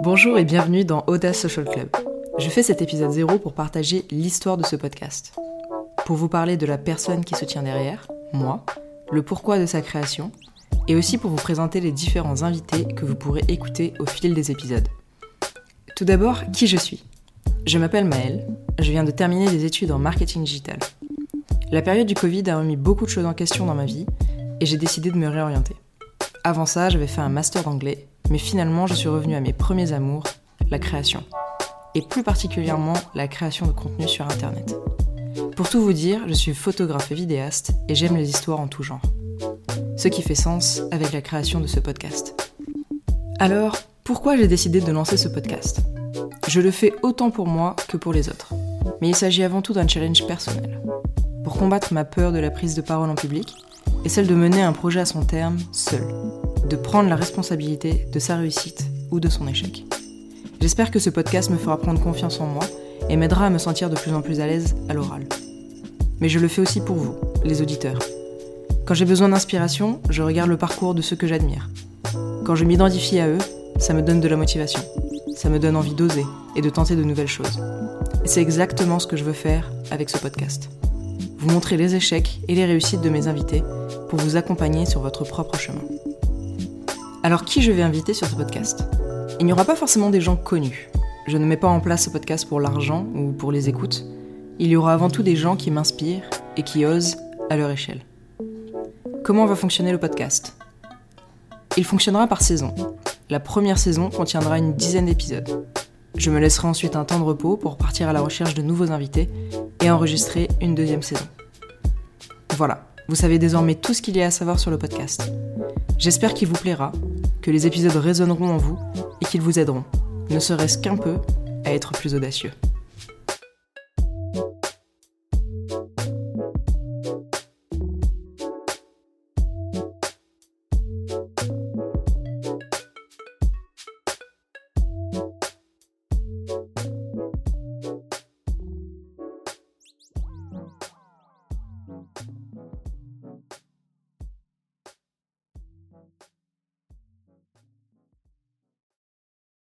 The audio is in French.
Bonjour et bienvenue dans Audace Social Club. Je fais cet épisode 0 pour partager l'histoire de ce podcast. Pour vous parler de la personne qui se tient derrière, moi, le pourquoi de sa création, et aussi pour vous présenter les différents invités que vous pourrez écouter au fil des épisodes. Tout d'abord, qui je suis? Je m'appelle Maëlle, je viens de terminer des études en marketing digital. La période du Covid a remis beaucoup de choses en question dans ma vie et j'ai décidé de me réorienter. Avant ça, j'avais fait un master d'anglais, mais finalement je suis revenue à mes premiers amours, la création. Et plus particulièrement la création de contenu sur Internet. Pour tout vous dire, je suis photographe et vidéaste et j'aime les histoires en tout genre. Ce qui fait sens avec la création de ce podcast. Alors, pourquoi j'ai décidé de lancer ce podcast? Je le fais autant pour moi que pour les autres. Mais il s'agit avant tout d'un challenge personnel. Pour combattre ma peur de la prise de parole en public et celle de mener un projet à son terme seul. De prendre la responsabilité de sa réussite ou de son échec. J'espère que ce podcast me fera prendre confiance en moi et m'aidera à me sentir de plus en plus à l'aise à l'oral. Mais je le fais aussi pour vous, les auditeurs. Quand j'ai besoin d'inspiration, je regarde le parcours de ceux que j'admire. Quand je m'identifie à eux, ça me donne de la motivation. Ça me donne envie d'oser et de tenter de nouvelles choses. Et c'est exactement ce que je veux faire avec ce podcast. Vous montrer les échecs et les réussites de mes invités pour vous accompagner sur votre propre chemin. Alors qui je vais inviter sur ce podcast? Il n'y aura pas forcément des gens connus. Je ne mets pas en place ce podcast pour l'argent ou pour les écoutes. Il y aura avant tout des gens qui m'inspirent et qui osent à leur échelle. Comment va fonctionner le podcast? Il fonctionnera par saison. La première saison contiendra une dizaine d'épisodes. Je me laisserai ensuite un temps de repos pour partir à la recherche de nouveaux invités et enregistrer une deuxième saison. Voilà, vous savez désormais tout ce qu'il y a à savoir sur le podcast. J'espère qu'il vous plaira, que les épisodes résonneront en vous et qu'ils vous aideront, ne serait-ce qu'un peu, à être plus audacieux.